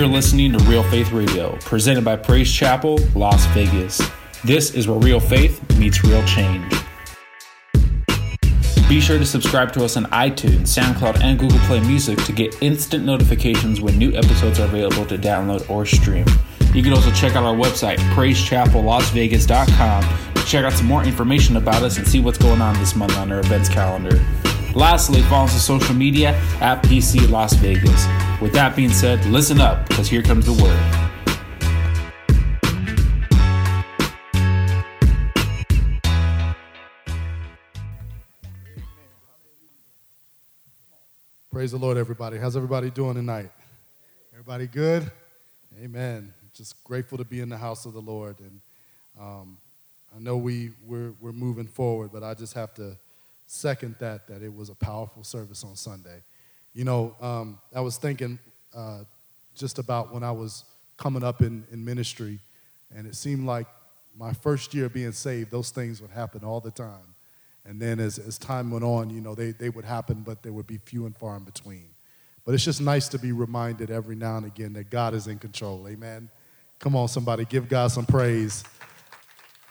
You're listening to Real Faith Radio, presented by Praise Chapel, Las Vegas. This is where real faith meets real change. Be sure to subscribe to us on iTunes, SoundCloud, and Google Play Music to get instant notifications when new episodes are available to download or stream. You can also check out our website, praisechapellasvegas.com, to check out some more information about us and see what's going on this month on our events calendar. Lastly, follow us on social media at PC Las Vegas. With that being said, listen up, because here comes the word. Praise the Lord, everybody. How's everybody doing tonight? Everybody good? Amen. Just grateful to be in the house of the Lord. And um, I know we, we're, we're moving forward, but I just have to second that, that it was a powerful service on Sunday. You know, um, I was thinking uh, just about when I was coming up in, in ministry, and it seemed like my first year being saved, those things would happen all the time. And then as, as time went on, you know, they, they would happen, but there would be few and far in between. But it's just nice to be reminded every now and again that God is in control. Amen. Come on, somebody, give God some praise.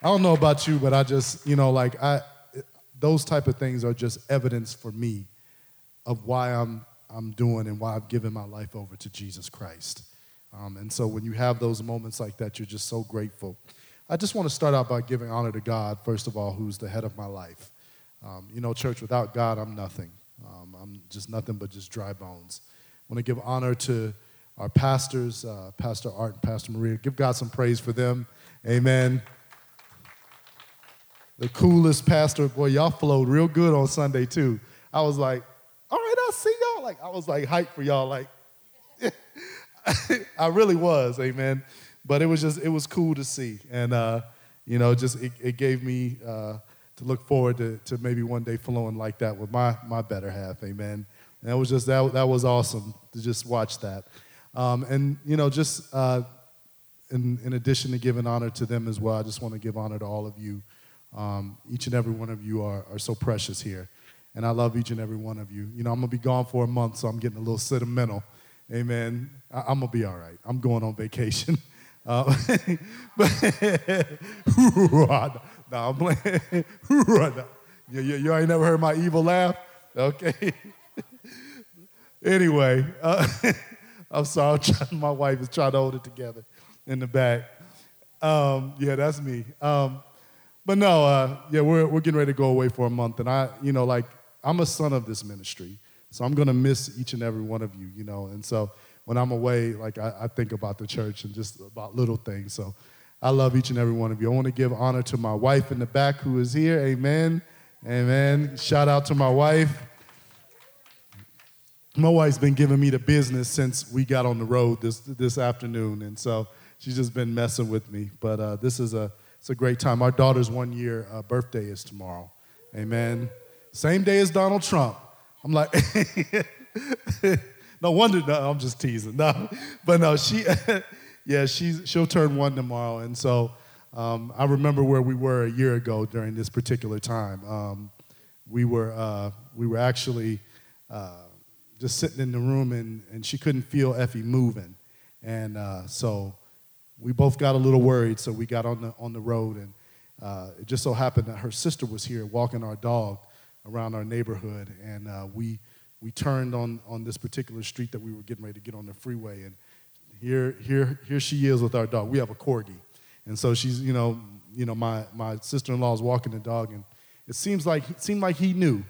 I don't know about you, but I just, you know, like I those type of things are just evidence for me of why I'm I'm doing and why I've given my life over to Jesus Christ. Um, and so when you have those moments like that, you're just so grateful. I just want to start out by giving honor to God, first of all, who's the head of my life. Um, you know, church, without God, I'm nothing. Um, I'm just nothing but just dry bones. I want to give honor to our pastors, uh, Pastor Art and Pastor Maria. Give God some praise for them. Amen. The coolest pastor, boy, y'all flowed real good on Sunday too. I was like, all right, I'll see y'all. Like, I was like hyped for y'all. Like, I really was, amen. But it was just, it was cool to see. And, uh, you know, just, it, it gave me, uh, to look forward to, to maybe one day flowing like that with my, my better half, amen. And that was just, that, that was awesome to just watch that. Um, and, you know, just uh, in, in addition to giving honor to them as well, I just want to give honor to all of you. Um, each and every one of you are, are so precious here. And I love each and every one of you. You know, I'm going to be gone for a month, so I'm getting a little sentimental. Amen. I, am going to be all right. I'm going on vacation. Uh, but, no, I'm playing. you, you, you ain't never heard my evil laugh? Okay. anyway, uh, I'm sorry. I'm my wife is trying to hold it together in the back. Um, yeah, that's me. Um, but no, uh, yeah, we're, we're getting ready to go away for a month. And I, you know, like, I'm a son of this ministry. So I'm going to miss each and every one of you, you know. And so when I'm away, like, I, I think about the church and just about little things. So I love each and every one of you. I want to give honor to my wife in the back who is here. Amen. Amen. Shout out to my wife. My wife's been giving me the business since we got on the road this, this afternoon. And so she's just been messing with me. But uh, this is a, it's a great time. Our daughter's one year uh, birthday is tomorrow. Amen. Same day as Donald Trump. I'm like, no wonder, no, I'm just teasing. No, but no, she, yeah, she's, she'll turn one tomorrow. And so um, I remember where we were a year ago during this particular time. Um, we, were, uh, we were actually uh, just sitting in the room, and, and she couldn't feel Effie moving. And uh, so we both got a little worried, so we got on the, on the road. And uh, it just so happened that her sister was here walking our dog around our neighborhood. And uh, we, we turned on, on this particular street that we were getting ready to get on the freeway. And here, here, here she is with our dog. We have a corgi. And so she's, you know, you know, my, my sister-in-law is walking the dog, and it seems like it seemed like he knew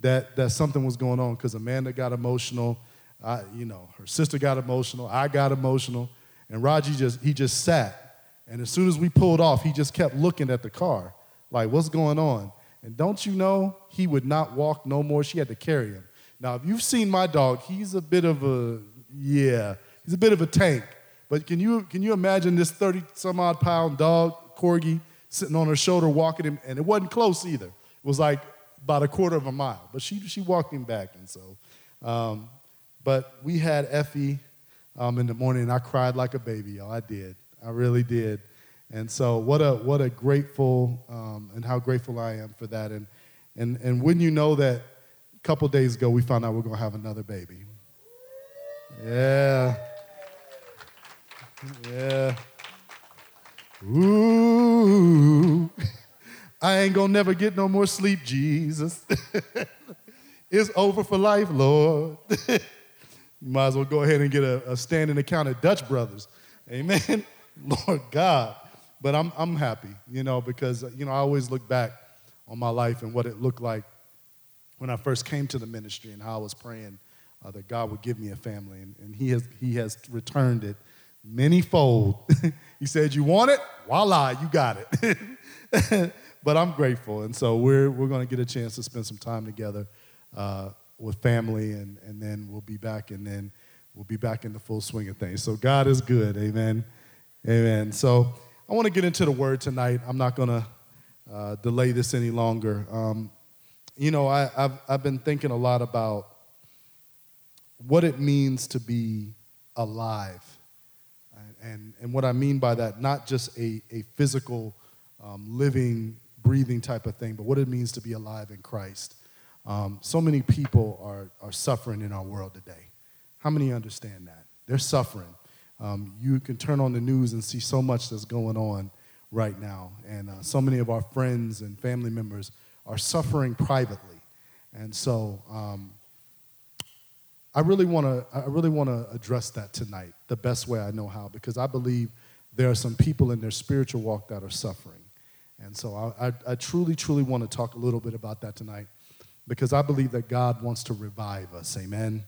that, that something was going on because Amanda got emotional. I, you know, her sister got emotional. I got emotional. And Raji just, he just sat. And as soon as we pulled off, he just kept looking at the car, like, what's going on? And don't you know, he would not walk no more. She had to carry him. Now, if you've seen my dog, he's a bit of a, yeah, He's a bit of a tank. But can you, can you imagine this 30 some odd pound dog, corgi, sitting on her shoulder walking him? And it wasn't close either. It was like about a quarter of a mile. But she, she walked him back. And so, um, but we had Effie um, in the morning, and I cried like a baby, y'all. I did. I really did. And so, what a, what a grateful, um, and how grateful I am for that. And, and, and wouldn't you know that a couple days ago we found out we're to have another baby? Yeah. Yeah. Ooh. I ain't gonna never get no more sleep, Jesus. it's over for life, Lord. you might as well go ahead and get a, a standing account at Dutch Brothers. Amen. Lord God. But I'm, I'm happy, you know, because, you know, I always look back on my life and what it looked like when I first came to the ministry and how I was praying uh, that God would give me a family. And, and he, has, he has returned it many fold. he said, You want it? Voila, you got it. but I'm grateful. And so we're, we're going to get a chance to spend some time together uh, with family, and, and then we'll be back, and then we'll be back in the full swing of things. So God is good. Amen. Amen. So I want to get into the word tonight. I'm not going to uh, delay this any longer. Um, you know, I, have I've been thinking a lot about what it means to be alive. And, and what I mean by that, not just a, a physical, um, living, breathing type of thing, but what it means to be alive in Christ. Um, so many people are, are suffering in our world today. How many understand that? They're suffering. Um, you can turn on the news and see so much that's going on right now. And uh, so many of our friends and family members are suffering privately. And so um, I really want to I really want to address that tonight the best way I know how because I believe there are some people in their spiritual walk that are suffering. And so I, I, I truly, truly want to talk a little bit about that tonight because I believe that God wants to revive us. Amen.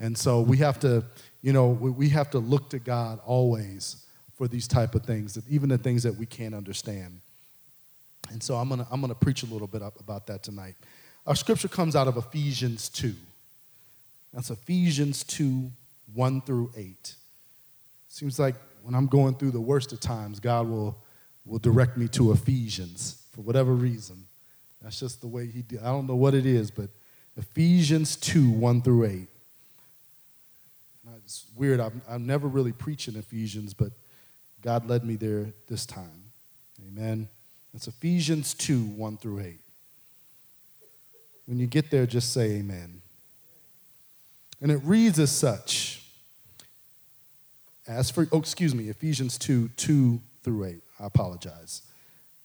And so we have to, you know, we have to look to God always for these type of things, even the things that we can't understand. And so I'm gonna I'm gonna preach a little bit about that tonight. Our scripture comes out of Ephesians 2. That's Ephesians 2, 1 through 8. Seems like when I'm going through the worst of times, God will, will direct me to Ephesians for whatever reason. That's just the way He did. I don't know what it is, but Ephesians 2, 1 through 8. It's weird. I'm, I'm never really preaching Ephesians, but God led me there this time. Amen. It's Ephesians 2, 1 through 8. When you get there, just say amen. And it reads as such. As for, oh, excuse me, Ephesians 2, 2 through 8. I apologize.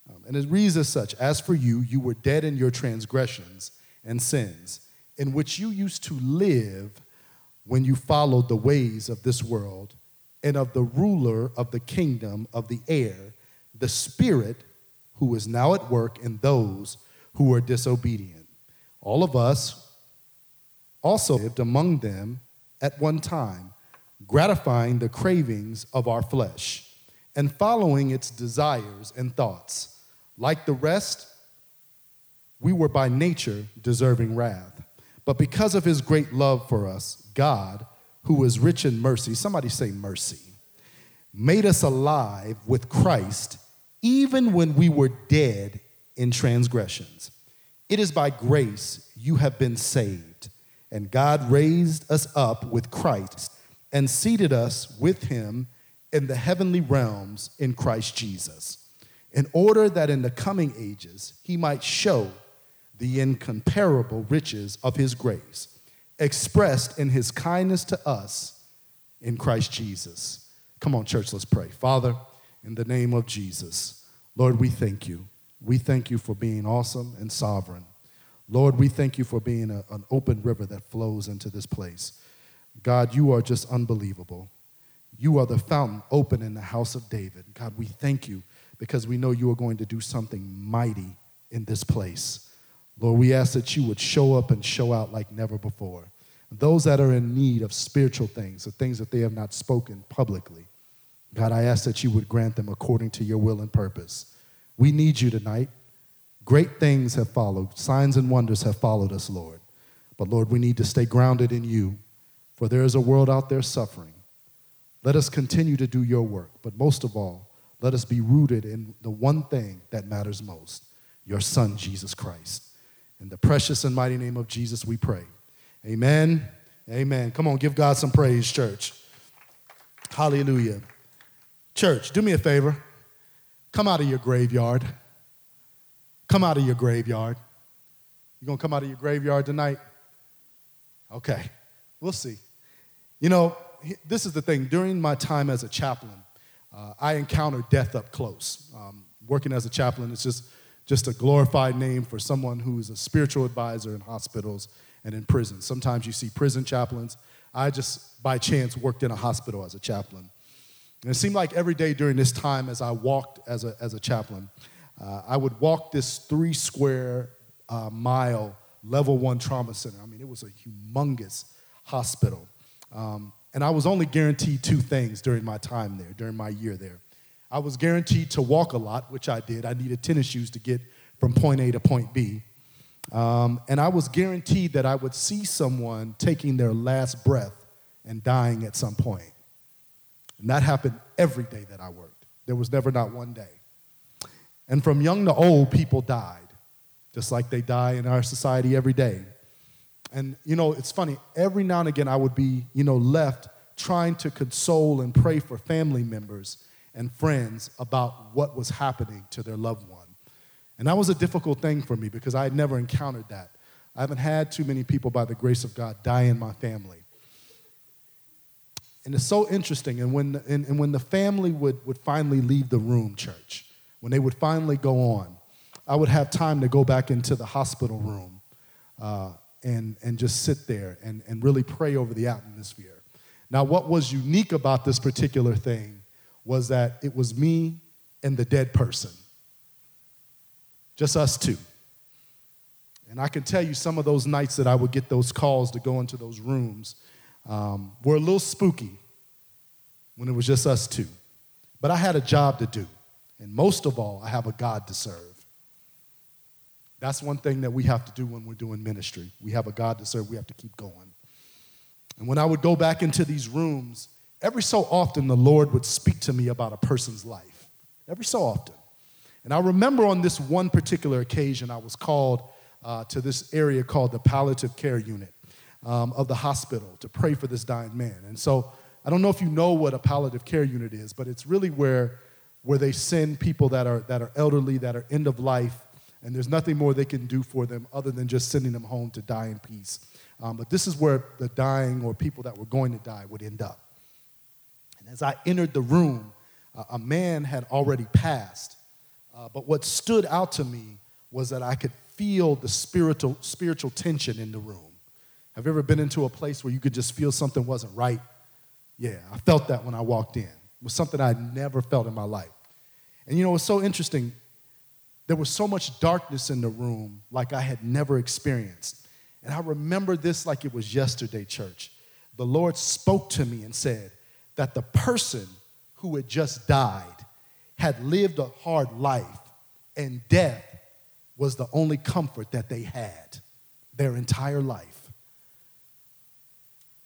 Um, and it reads as such As for you, you were dead in your transgressions and sins, in which you used to live when you followed the ways of this world and of the ruler of the kingdom of the air, the Spirit who is now at work in those who are disobedient. All of us also lived among them at one time, gratifying the cravings of our flesh and following its desires and thoughts. Like the rest, we were by nature deserving wrath. But because of his great love for us, God, who is rich in mercy, somebody say mercy, made us alive with Christ even when we were dead in transgressions. It is by grace you have been saved and God raised us up with Christ and seated us with him in the heavenly realms in Christ Jesus, in order that in the coming ages he might show the incomparable riches of his grace, expressed in his kindness to us in Christ Jesus. Come on, church, let's pray. Father, in the name of Jesus, Lord, we thank you. We thank you for being awesome and sovereign. Lord, we thank you for being a, an open river that flows into this place. God, you are just unbelievable. You are the fountain open in the house of David. God, we thank you because we know you are going to do something mighty in this place. Lord, we ask that you would show up and show out like never before. Those that are in need of spiritual things, the things that they have not spoken publicly, God, I ask that you would grant them according to your will and purpose. We need you tonight. Great things have followed, signs and wonders have followed us, Lord. But Lord, we need to stay grounded in you, for there is a world out there suffering. Let us continue to do your work, but most of all, let us be rooted in the one thing that matters most your Son, Jesus Christ. In the precious and mighty name of Jesus, we pray. Amen. Amen. Come on, give God some praise, church. Hallelujah. Church, do me a favor. Come out of your graveyard. Come out of your graveyard. You gonna come out of your graveyard tonight? Okay, we'll see. You know, this is the thing. During my time as a chaplain, uh, I encountered death up close. Um, working as a chaplain it's just, just a glorified name for someone who's a spiritual advisor in hospitals and in prisons. Sometimes you see prison chaplains. I just, by chance, worked in a hospital as a chaplain. And it seemed like every day during this time, as I walked as a, as a chaplain, uh, I would walk this three square uh, mile level one trauma center. I mean, it was a humongous hospital. Um, and I was only guaranteed two things during my time there, during my year there. I was guaranteed to walk a lot, which I did. I needed tennis shoes to get from point A to point B. Um, and I was guaranteed that I would see someone taking their last breath and dying at some point. And that happened every day that I worked. There was never not one day. And from young to old, people died, just like they die in our society every day. And, you know, it's funny, every now and again I would be, you know, left trying to console and pray for family members and friends about what was happening to their loved one. And that was a difficult thing for me because I had never encountered that. I haven't had too many people, by the grace of God, die in my family. And it's so interesting. And when, and, and when the family would, would finally leave the room, church, when they would finally go on, I would have time to go back into the hospital room uh, and, and just sit there and, and really pray over the atmosphere. Now, what was unique about this particular thing was that it was me and the dead person just us two. And I can tell you some of those nights that I would get those calls to go into those rooms um, were a little spooky when it was just us two. But I had a job to do. And most of all, I have a God to serve. That's one thing that we have to do when we're doing ministry. We have a God to serve, we have to keep going. And when I would go back into these rooms, every so often the Lord would speak to me about a person's life. Every so often. And I remember on this one particular occasion, I was called uh, to this area called the palliative care unit um, of the hospital to pray for this dying man. And so I don't know if you know what a palliative care unit is, but it's really where, where they send people that are, that are elderly, that are end of life, and there's nothing more they can do for them other than just sending them home to die in peace. Um, but this is where the dying or people that were going to die would end up. And as I entered the room, uh, a man had already passed. Uh, but what stood out to me was that I could feel the spiritual, spiritual tension in the room. Have you ever been into a place where you could just feel something wasn't right? Yeah, I felt that when I walked in. It was something I never felt in my life. And you know, it's so interesting. There was so much darkness in the room like I had never experienced. And I remember this like it was yesterday, church. The Lord spoke to me and said that the person who had just died had lived a hard life, and death was the only comfort that they had their entire life.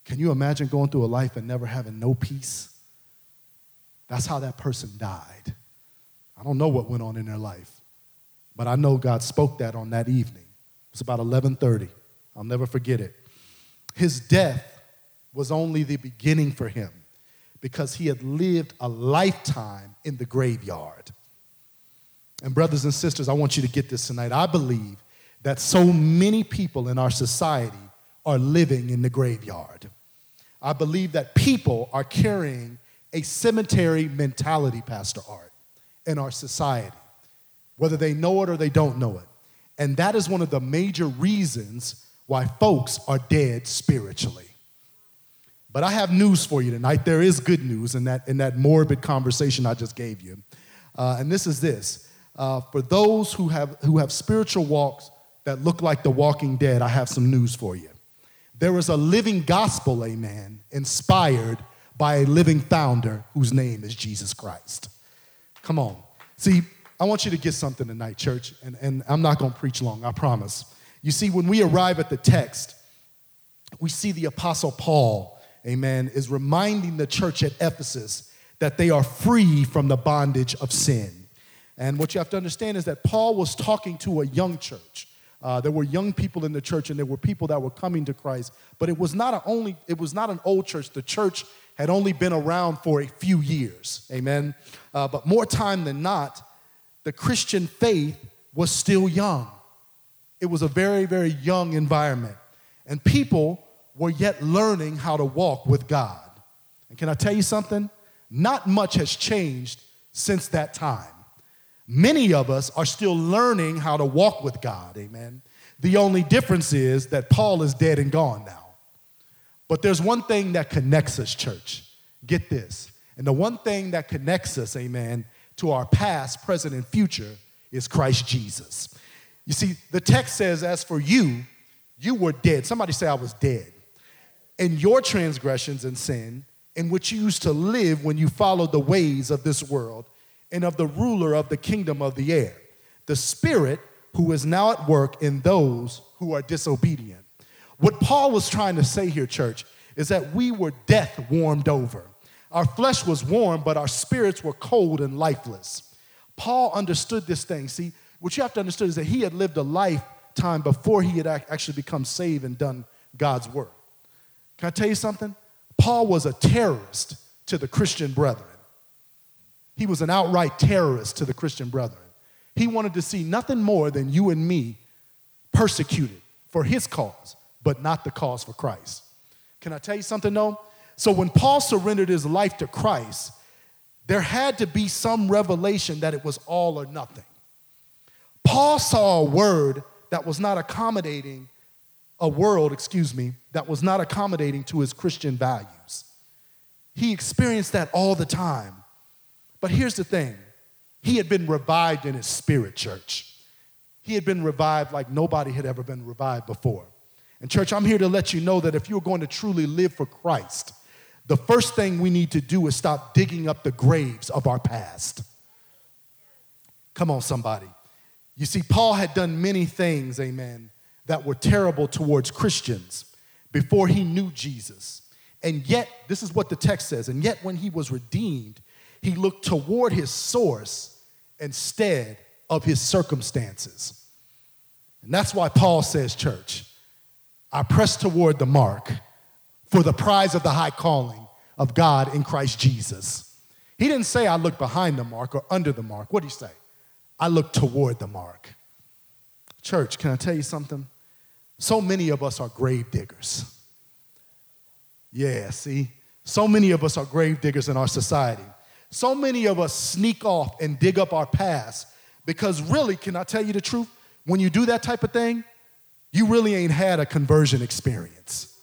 Can you imagine going through a life and never having no peace? That's how that person died. I don't know what went on in their life, but I know God spoke that on that evening. It was about 11:30. I'll never forget it. His death was only the beginning for him because he had lived a lifetime in the graveyard. And, brothers and sisters, I want you to get this tonight. I believe that so many people in our society are living in the graveyard. I believe that people are carrying a cemetery mentality, Pastor Art, in our society, whether they know it or they don't know it. And that is one of the major reasons why folks are dead spiritually. But I have news for you tonight. There is good news in that, in that morbid conversation I just gave you. Uh, and this is this uh, for those who have, who have spiritual walks that look like the walking dead, I have some news for you. There is a living gospel, amen, inspired by a living founder whose name is Jesus Christ. Come on. See, I want you to get something tonight, church, and, and I'm not going to preach long, I promise. You see, when we arrive at the text, we see the Apostle Paul amen, is reminding the church at Ephesus that they are free from the bondage of sin. And what you have to understand is that Paul was talking to a young church. Uh, there were young people in the church, and there were people that were coming to Christ. But it was not a only it was not an old church. The church had only been around for a few years. Amen. Uh, but more time than not, the Christian faith was still young. It was a very very young environment, and people were yet learning how to walk with God. And can I tell you something? not much has changed since that time. Many of us are still learning how to walk with God, amen. The only difference is that Paul is dead and gone now. But there's one thing that connects us, church. Get this. And the one thing that connects us, amen, to our past, present, and future is Christ Jesus. You see, the text says, As for you, you were dead. Somebody say, I was dead. In your transgressions and sin, in which you used to live when you followed the ways of this world and of the ruler of the kingdom of the air, the Spirit who is now at work in those who are disobedient. What Paul was trying to say here, church, is that we were death warmed over. Our flesh was warm, but our spirits were cold and lifeless. Paul understood this thing. See, what you have to understand is that he had lived a lifetime before he had actually become saved and done God's work. Can I tell you something? Paul was a terrorist to the Christian brethren. He was an outright terrorist to the Christian brethren. He wanted to see nothing more than you and me persecuted for his cause, but not the cause for Christ. Can I tell you something though? So when Paul surrendered his life to Christ, there had to be some revelation that it was all or nothing. Paul saw a word that was not accommodating, a world, excuse me, that was not accommodating to his Christian values. He experienced that all the time. But here's the thing he had been revived in his spirit, church. He had been revived like nobody had ever been revived before. And, church, I'm here to let you know that if you're going to truly live for Christ, the first thing we need to do is stop digging up the graves of our past. Come on, somebody. You see, Paul had done many things, amen, that were terrible towards Christians before he knew Jesus. And yet, this is what the text says, and yet when he was redeemed, he looked toward his source instead of his circumstances. And that's why Paul says, church, I press toward the mark for the prize of the high calling of God in Christ Jesus. He didn't say I look behind the mark or under the mark. What did he say? I look toward the mark. Church, can I tell you something? So many of us are grave diggers. Yeah, see? So many of us are grave diggers in our society. So many of us sneak off and dig up our past because, really, can I tell you the truth? When you do that type of thing, you really ain't had a conversion experience.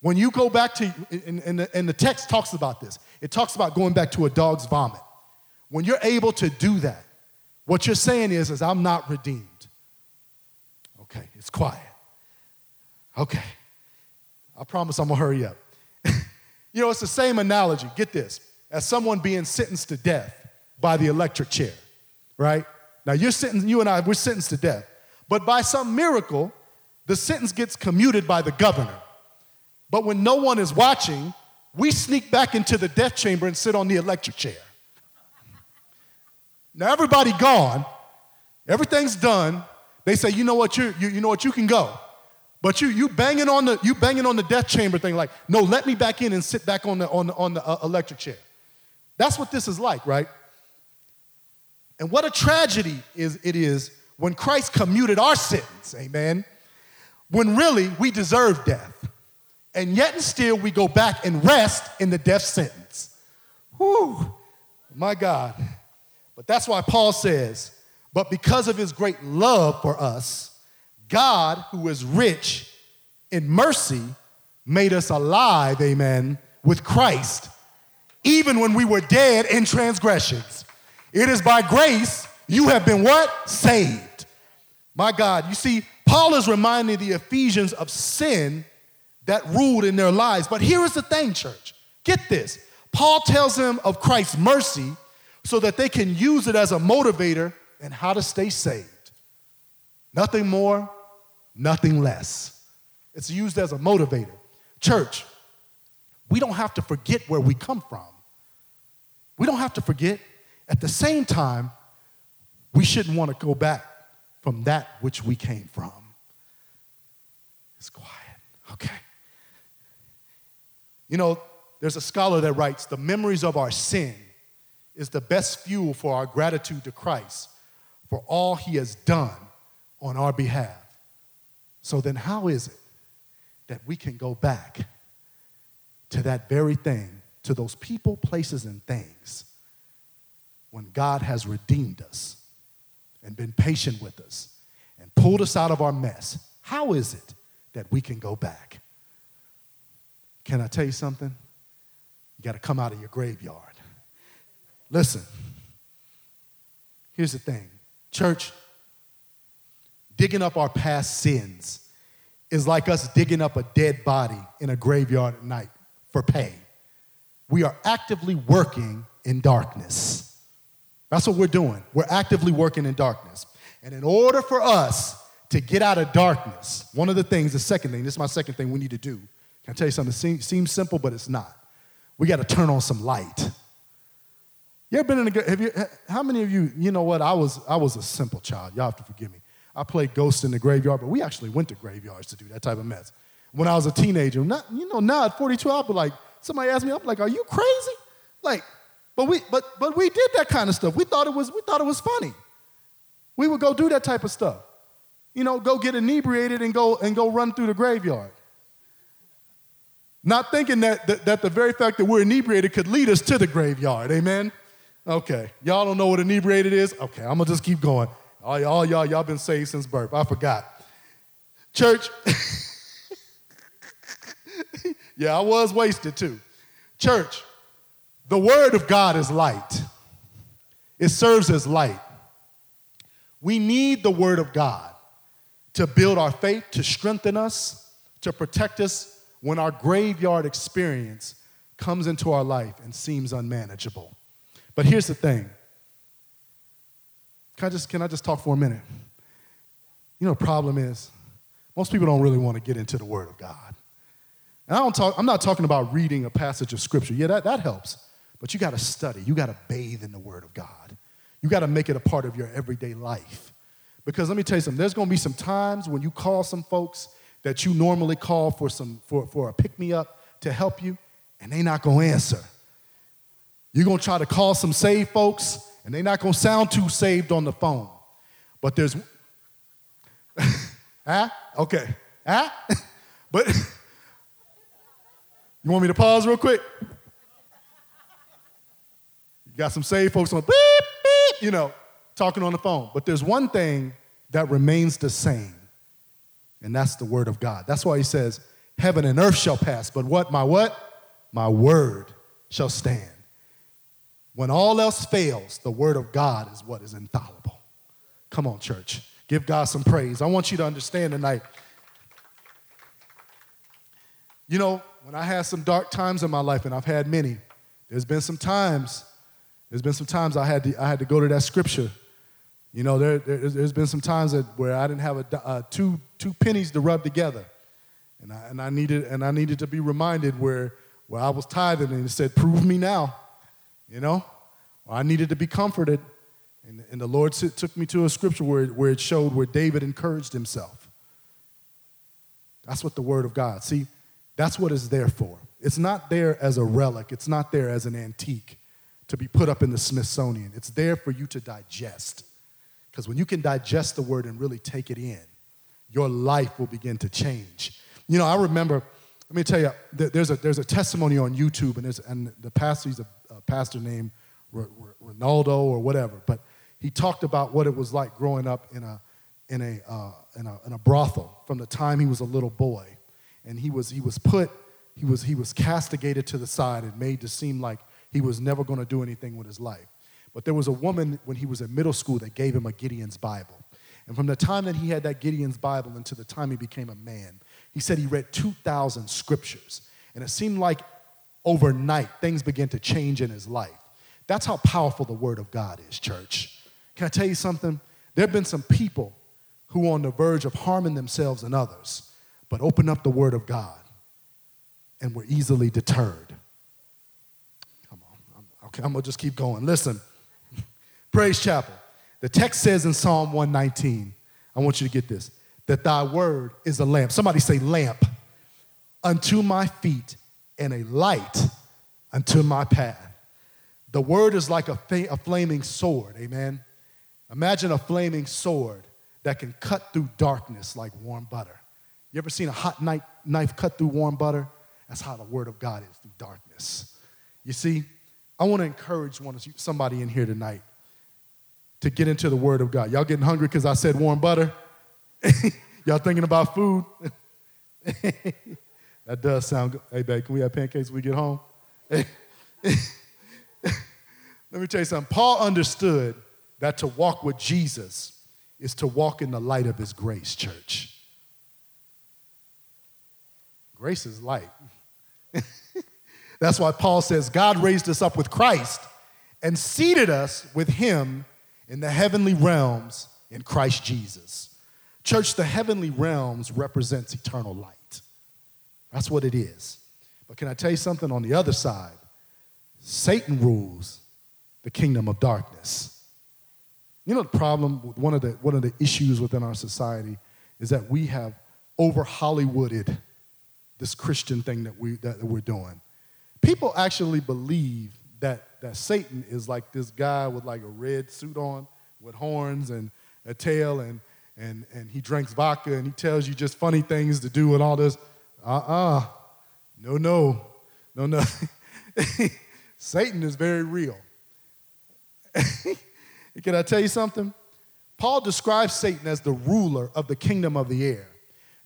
When you go back to, and, and, the, and the text talks about this, it talks about going back to a dog's vomit. When you're able to do that, what you're saying is, is I'm not redeemed. Okay, it's quiet. Okay. I promise I'm gonna hurry up. you know, it's the same analogy. Get this as someone being sentenced to death by the electric chair, right? Now you're sentenced, you and I, we're sentenced to death. But by some miracle, the sentence gets commuted by the governor. But when no one is watching, we sneak back into the death chamber and sit on the electric chair. Now everybody gone, everything's done. They say, you know what, you, you, you know what, you can go. But you you banging on the you banging on the death chamber thing like, no, let me back in and sit back on the on the, on the uh, electric chair. That's what this is like, right? And what a tragedy is it is when Christ commuted our sentence, amen, when really we deserve death. And yet and still we go back and rest in the death sentence. Whew, my God. But that's why Paul says, but because of his great love for us, God, who is rich in mercy, made us alive, amen, with Christ even when we were dead in transgressions. It is by grace you have been what? Saved. My God, you see, Paul is reminding the Ephesians of sin that ruled in their lives. But here is the thing, church. Get this. Paul tells them of Christ's mercy so that they can use it as a motivator and how to stay saved. Nothing more, nothing less. It's used as a motivator. Church, we don't have to forget where we come from. We don't have to forget. At the same time, we shouldn't want to go back from that which we came from. It's quiet. Okay. You know, there's a scholar that writes the memories of our sin is the best fuel for our gratitude to Christ for all he has done on our behalf. So then, how is it that we can go back to that very thing to those people, places, and things when God has redeemed us and been patient with us and pulled us out of our mess, how is it that we can go back? Can I tell you something? You got to come out of your graveyard. Listen, here's the thing church, digging up our past sins is like us digging up a dead body in a graveyard at night for pay. We are actively working in darkness. That's what we're doing. We're actively working in darkness. And in order for us to get out of darkness, one of the things, the second thing, this is my second thing we need to do. Can I tell you something? It seems, simple, but it's not. We got to turn on some light. You ever been in a, have you, how many of you, you know what, I was, I was a simple child. Y'all have to forgive me. I played ghost in the graveyard, but we actually went to graveyards to do that type of mess. When I was a teenager, not, you know, now at 42, I'll be like, somebody asked me, I'm like, are you crazy? Like, but we, but, but we did that kind of stuff. We thought, it was, we thought it was funny. We would go do that type of stuff. You know, go get inebriated and go, and go run through the graveyard. Not thinking that, that, that the very fact that we're inebriated could lead us to the graveyard. Amen? Okay. Y'all don't know what inebriated is? Okay, I'm to just keep going. All, all y'all, y'all been saved since birth. I forgot. Church. yeah, I was wasted too. Church, the Word of God is light, it serves as light. We need the Word of God to build our faith, to strengthen us, to protect us when our graveyard experience comes into our life and seems unmanageable. But here's the thing. Can I just, can I just talk for a minute? You know, the problem is, most people don't really want to get into the Word of God. And I don't talk, I'm not talking about reading a passage of Scripture. Yeah, that, that helps. But you got to study, you got to bathe in the Word of God. You got to make it a part of your everyday life. Because let me tell you something, there's going to be some times when you call some folks that you normally call for, some, for, for a pick me up to help you, and they're not going to answer. You're going to try to call some saved folks, and they're not going to sound too saved on the phone. But there's, huh? Ah, okay, huh? Ah, but you want me to pause real quick? You got some saved folks on beep, beep, you know, talking on the phone. But there's one thing that remains the same, and that's the word of God. That's why he says, Heaven and earth shall pass, but what? My what? My word shall stand. When all else fails, the word of God is what is infallible. Come on, church. Give God some praise. I want you to understand tonight. You know, when I had some dark times in my life, and I've had many, there's been some times there's been some times I had to, I had to go to that scripture. You know, there, there, has been some times that, where I didn't have a, uh, two, two pennies to rub together. And I, and, I needed, and I needed to be reminded where, where I was tithing and it said, Prove me now. You know? I needed to be comforted. And, and the Lord took me to a scripture where, where it showed where David encouraged himself. That's what the Word of God, see, that's what it's there for. It's not there as a relic, it's not there as an antique to be put up in the Smithsonian. It's there for you to digest. Because when you can digest the word and really take it in, your life will begin to change. You know, I remember, let me tell you, there's a, there's a testimony on YouTube, and, and the pastor, he's a, a pastor named R- R- Ronaldo or whatever, but he talked about what it was like growing up in a, in a, uh, in a, in a brothel from the time he was a little boy. And he was, he was put, he was, he was castigated to the side and made to seem like he was never going to do anything with his life. But there was a woman when he was in middle school that gave him a Gideon's Bible. And from the time that he had that Gideon's Bible until the time he became a man, he said he read 2,000 scriptures. And it seemed like overnight things began to change in his life. That's how powerful the Word of God is, church. Can I tell you something? There have been some people who are on the verge of harming themselves and others, but open up the Word of God and were easily deterred. Come on. Okay, I'm gonna just keep going. Listen, Praise Chapel. The text says in Psalm 119, I want you to get this, that thy word is a lamp. Somebody say, lamp unto my feet and a light unto my path. The word is like a, fa- a flaming sword, amen? Imagine a flaming sword that can cut through darkness like warm butter. You ever seen a hot knife, knife cut through warm butter? That's how the word of God is through darkness. You see, I want to encourage one somebody in here tonight to get into the Word of God. Y'all getting hungry because I said warm butter? Y'all thinking about food? that does sound good. Hey, babe, can we have pancakes when we get home? Let me tell you something. Paul understood that to walk with Jesus is to walk in the light of his grace, church. Grace is light. That's why Paul says God raised us up with Christ and seated us with him in the heavenly realms in Christ Jesus. Church, the heavenly realms represents eternal light. That's what it is. But can I tell you something on the other side? Satan rules the kingdom of darkness. You know the problem, with one of the, one of the issues within our society is that we have over Hollywooded this Christian thing that, we, that we're doing. People actually believe that, that Satan is like this guy with like a red suit on with horns and a tail and, and, and he drinks vodka and he tells you just funny things to do and all this. Uh-uh. No, no. No, no. Satan is very real. Can I tell you something? Paul describes Satan as the ruler of the kingdom of the air.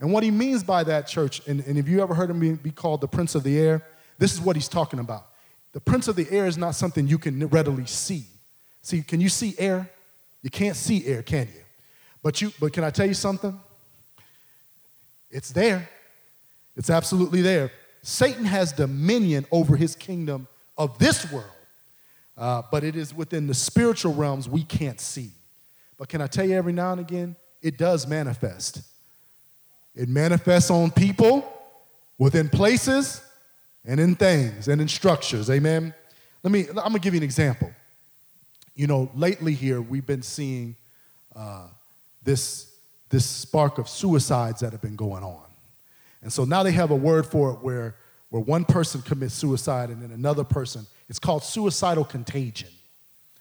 And what he means by that, church, and, and if you ever heard him be called the prince of the air, this is what he's talking about. The prince of the air is not something you can readily see. See, can you see air? You can't see air, can you? But you but can I tell you something? It's there. It's absolutely there. Satan has dominion over his kingdom of this world, uh, but it is within the spiritual realms we can't see. But can I tell you every now and again, it does manifest. It manifests on people, within places, and in things, and in structures. Amen. Let me, I'm gonna give you an example. You know, lately here, we've been seeing uh, this, this spark of suicides that have been going on. And so now they have a word for it where, where one person commits suicide and then another person, it's called suicidal contagion.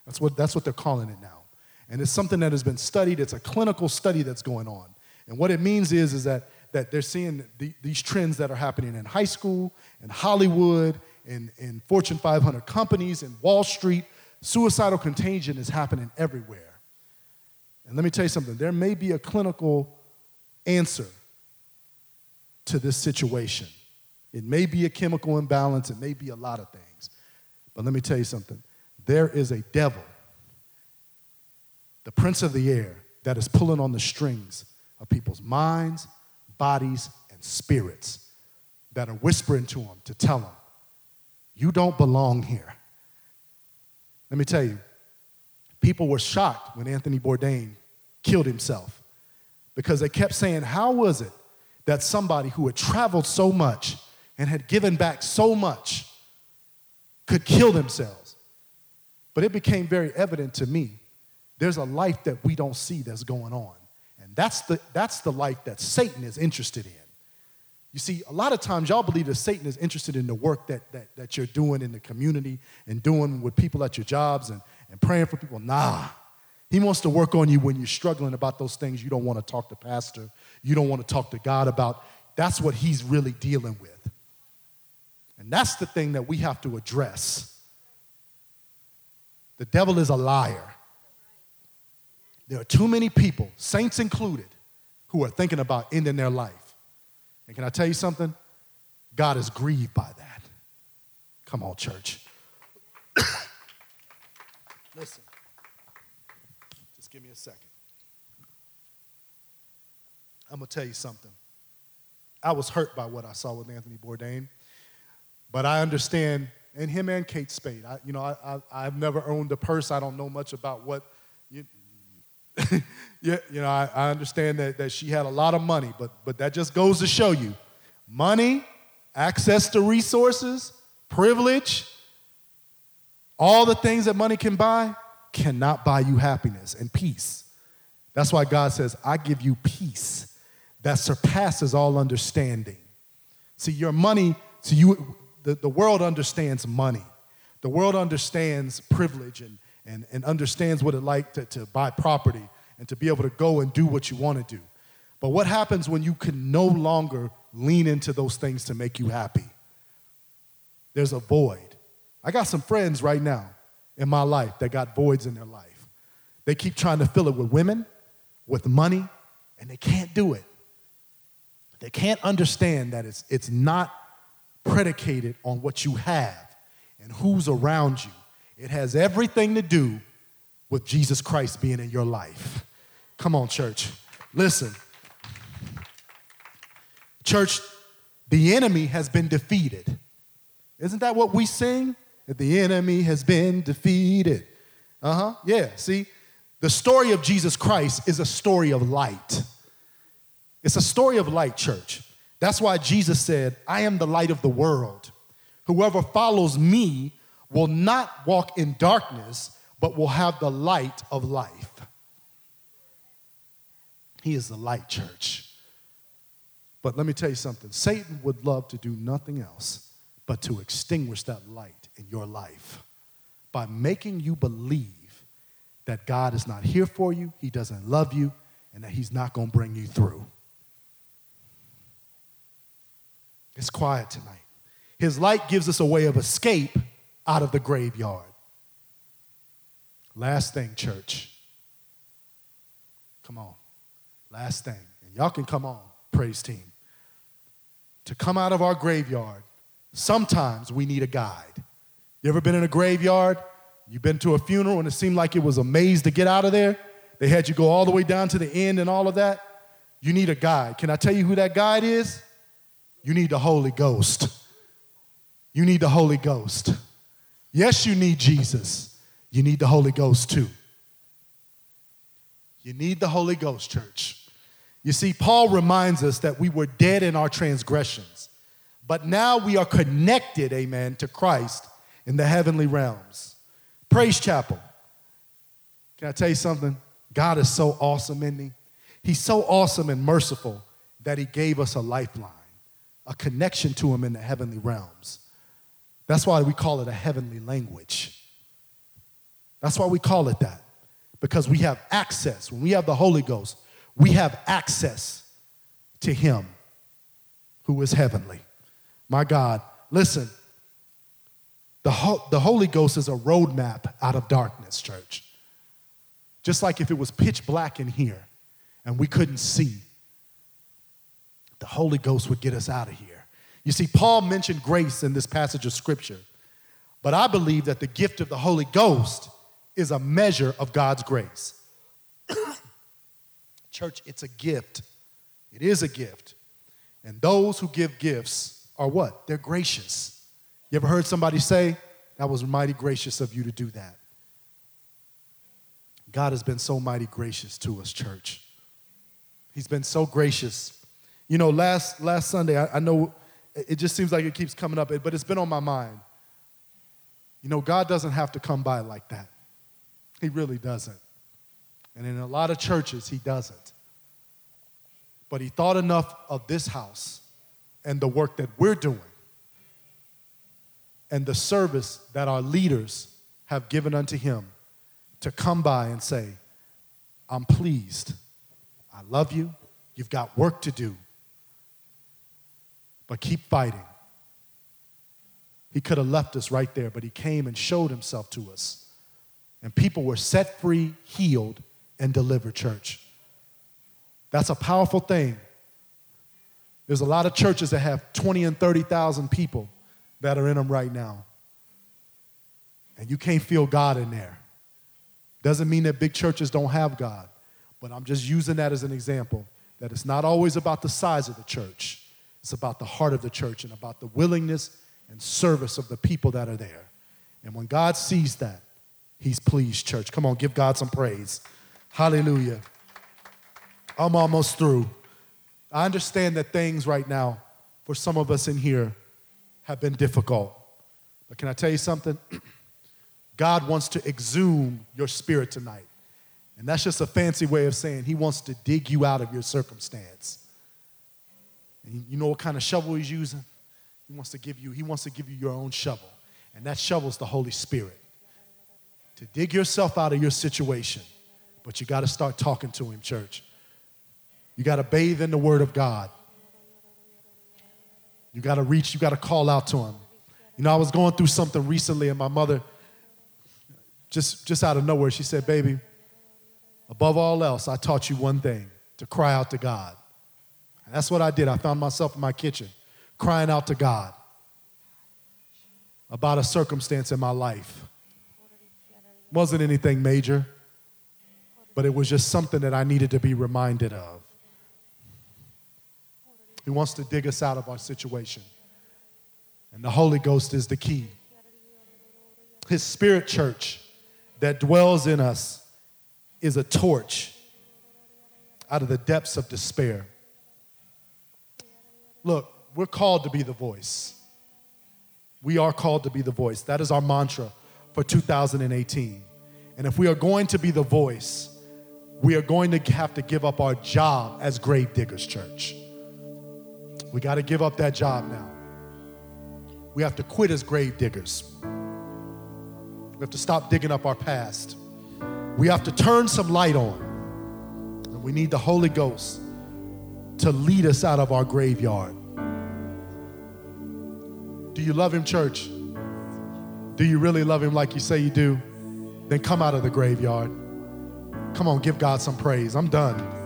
That's what, that's what they're calling it now. And it's something that has been studied, it's a clinical study that's going on. And what it means is, is that, that they're seeing the, these trends that are happening in high school, in Hollywood, in, in Fortune 500 companies, in Wall Street. Suicidal contagion is happening everywhere. And let me tell you something there may be a clinical answer to this situation. It may be a chemical imbalance, it may be a lot of things. But let me tell you something there is a devil, the prince of the air, that is pulling on the strings of people's minds, bodies, and spirits that are whispering to them to tell them, you don't belong here. Let me tell you, people were shocked when Anthony Bourdain killed himself because they kept saying, How was it that somebody who had traveled so much and had given back so much could kill themselves? But it became very evident to me there's a life that we don't see that's going on. And that's the, that's the life that Satan is interested in. You see, a lot of times y'all believe that Satan is interested in the work that, that, that you're doing in the community and doing with people at your jobs and, and praying for people. Nah. He wants to work on you when you're struggling about those things you don't want to talk to pastor, you don't want to talk to God about. That's what he's really dealing with. And that's the thing that we have to address. The devil is a liar. There are too many people, saints included, who are thinking about ending their life. And can I tell you something? God is grieved by that. Come on, church. Listen, just give me a second. I'm going to tell you something. I was hurt by what I saw with Anthony Bourdain, but I understand, and him and Kate Spade. I, you know, I, I, have never owned a purse. I don't know much about what yeah, you know, I, I understand that, that she had a lot of money, but, but that just goes to show you money, access to resources, privilege, all the things that money can buy cannot buy you happiness and peace. That's why God says, I give you peace that surpasses all understanding. See, your money, see, you, the, the world understands money. The world understands privilege and, and, and understands what it's like to, to buy property and to be able to go and do what you want to do. But what happens when you can no longer lean into those things to make you happy? There's a void. I got some friends right now in my life that got voids in their life. They keep trying to fill it with women, with money, and they can't do it. They can't understand that it's, it's not predicated on what you have and who's around you. It has everything to do with Jesus Christ being in your life. Come on, church. Listen. Church, the enemy has been defeated. Isn't that what we sing? That the enemy has been defeated. Uh huh. Yeah, see? The story of Jesus Christ is a story of light. It's a story of light, church. That's why Jesus said, I am the light of the world. Whoever follows me will not walk in darkness, but will have the light of life. He is the light, church. But let me tell you something Satan would love to do nothing else but to extinguish that light in your life by making you believe that God is not here for you, He doesn't love you, and that He's not going to bring you through. It's quiet tonight. His light gives us a way of escape out of the graveyard. Last thing, church. Come on. Last thing. And y'all can come on, praise team. To come out of our graveyard, sometimes we need a guide. You ever been in a graveyard? You've been to a funeral and it seemed like it was a maze to get out of there? They had you go all the way down to the end and all of that? You need a guide. Can I tell you who that guide is? You need the Holy Ghost. You need the Holy Ghost. Yes, you need Jesus. You need the Holy Ghost too. You need the Holy Ghost, church. You see, Paul reminds us that we were dead in our transgressions, but now we are connected, amen, to Christ in the heavenly realms. Praise Chapel. Can I tell you something? God is so awesome in me. He's so awesome and merciful that He gave us a lifeline, a connection to Him in the heavenly realms. That's why we call it a heavenly language. That's why we call it that, because we have access. When we have the Holy Ghost, we have access to Him who is heavenly. My God, listen, the, Ho- the Holy Ghost is a roadmap out of darkness, church. Just like if it was pitch black in here and we couldn't see, the Holy Ghost would get us out of here. You see, Paul mentioned grace in this passage of scripture, but I believe that the gift of the Holy Ghost is a measure of God's grace. Church, it's a gift. It is a gift. And those who give gifts are what? They're gracious. You ever heard somebody say, That was mighty gracious of you to do that? God has been so mighty gracious to us, church. He's been so gracious. You know, last, last Sunday, I, I know it just seems like it keeps coming up, but it's been on my mind. You know, God doesn't have to come by like that. He really doesn't. And in a lot of churches, He doesn't. But He thought enough of this house and the work that we're doing and the service that our leaders have given unto Him to come by and say, I'm pleased. I love you. You've got work to do. But keep fighting. He could have left us right there, but he came and showed himself to us. And people were set free, healed, and delivered, church. That's a powerful thing. There's a lot of churches that have 20 and 30,000 people that are in them right now. And you can't feel God in there. Doesn't mean that big churches don't have God, but I'm just using that as an example that it's not always about the size of the church, it's about the heart of the church and about the willingness and service of the people that are there. And when God sees that, He's pleased, church. Come on, give God some praise. Hallelujah. I'm almost through. I understand that things right now, for some of us in here, have been difficult. But can I tell you something? God wants to exhume your spirit tonight. And that's just a fancy way of saying He wants to dig you out of your circumstance. And you know what kind of shovel He's using? He wants to give you, He wants to give you your own shovel. And that shovel's the Holy Spirit. To dig yourself out of your situation. But you got to start talking to Him, church. You got to bathe in the Word of God. You got to reach, you got to call out to Him. You know, I was going through something recently, and my mother, just, just out of nowhere, she said, Baby, above all else, I taught you one thing to cry out to God. And that's what I did. I found myself in my kitchen crying out to God about a circumstance in my life. Wasn't anything major, but it was just something that I needed to be reminded of. He wants to dig us out of our situation. And the Holy Ghost is the key. His spirit church that dwells in us is a torch out of the depths of despair. Look, we're called to be the voice. We are called to be the voice. That is our mantra for 2018. And if we are going to be the voice, we are going to have to give up our job as grave diggers church. We got to give up that job now. We have to quit as grave diggers. We have to stop digging up our past. We have to turn some light on. And we need the Holy Ghost to lead us out of our graveyard. Do you love Him, church? Do you really love Him like you say you do? Then come out of the graveyard. Come on, give God some praise. I'm done.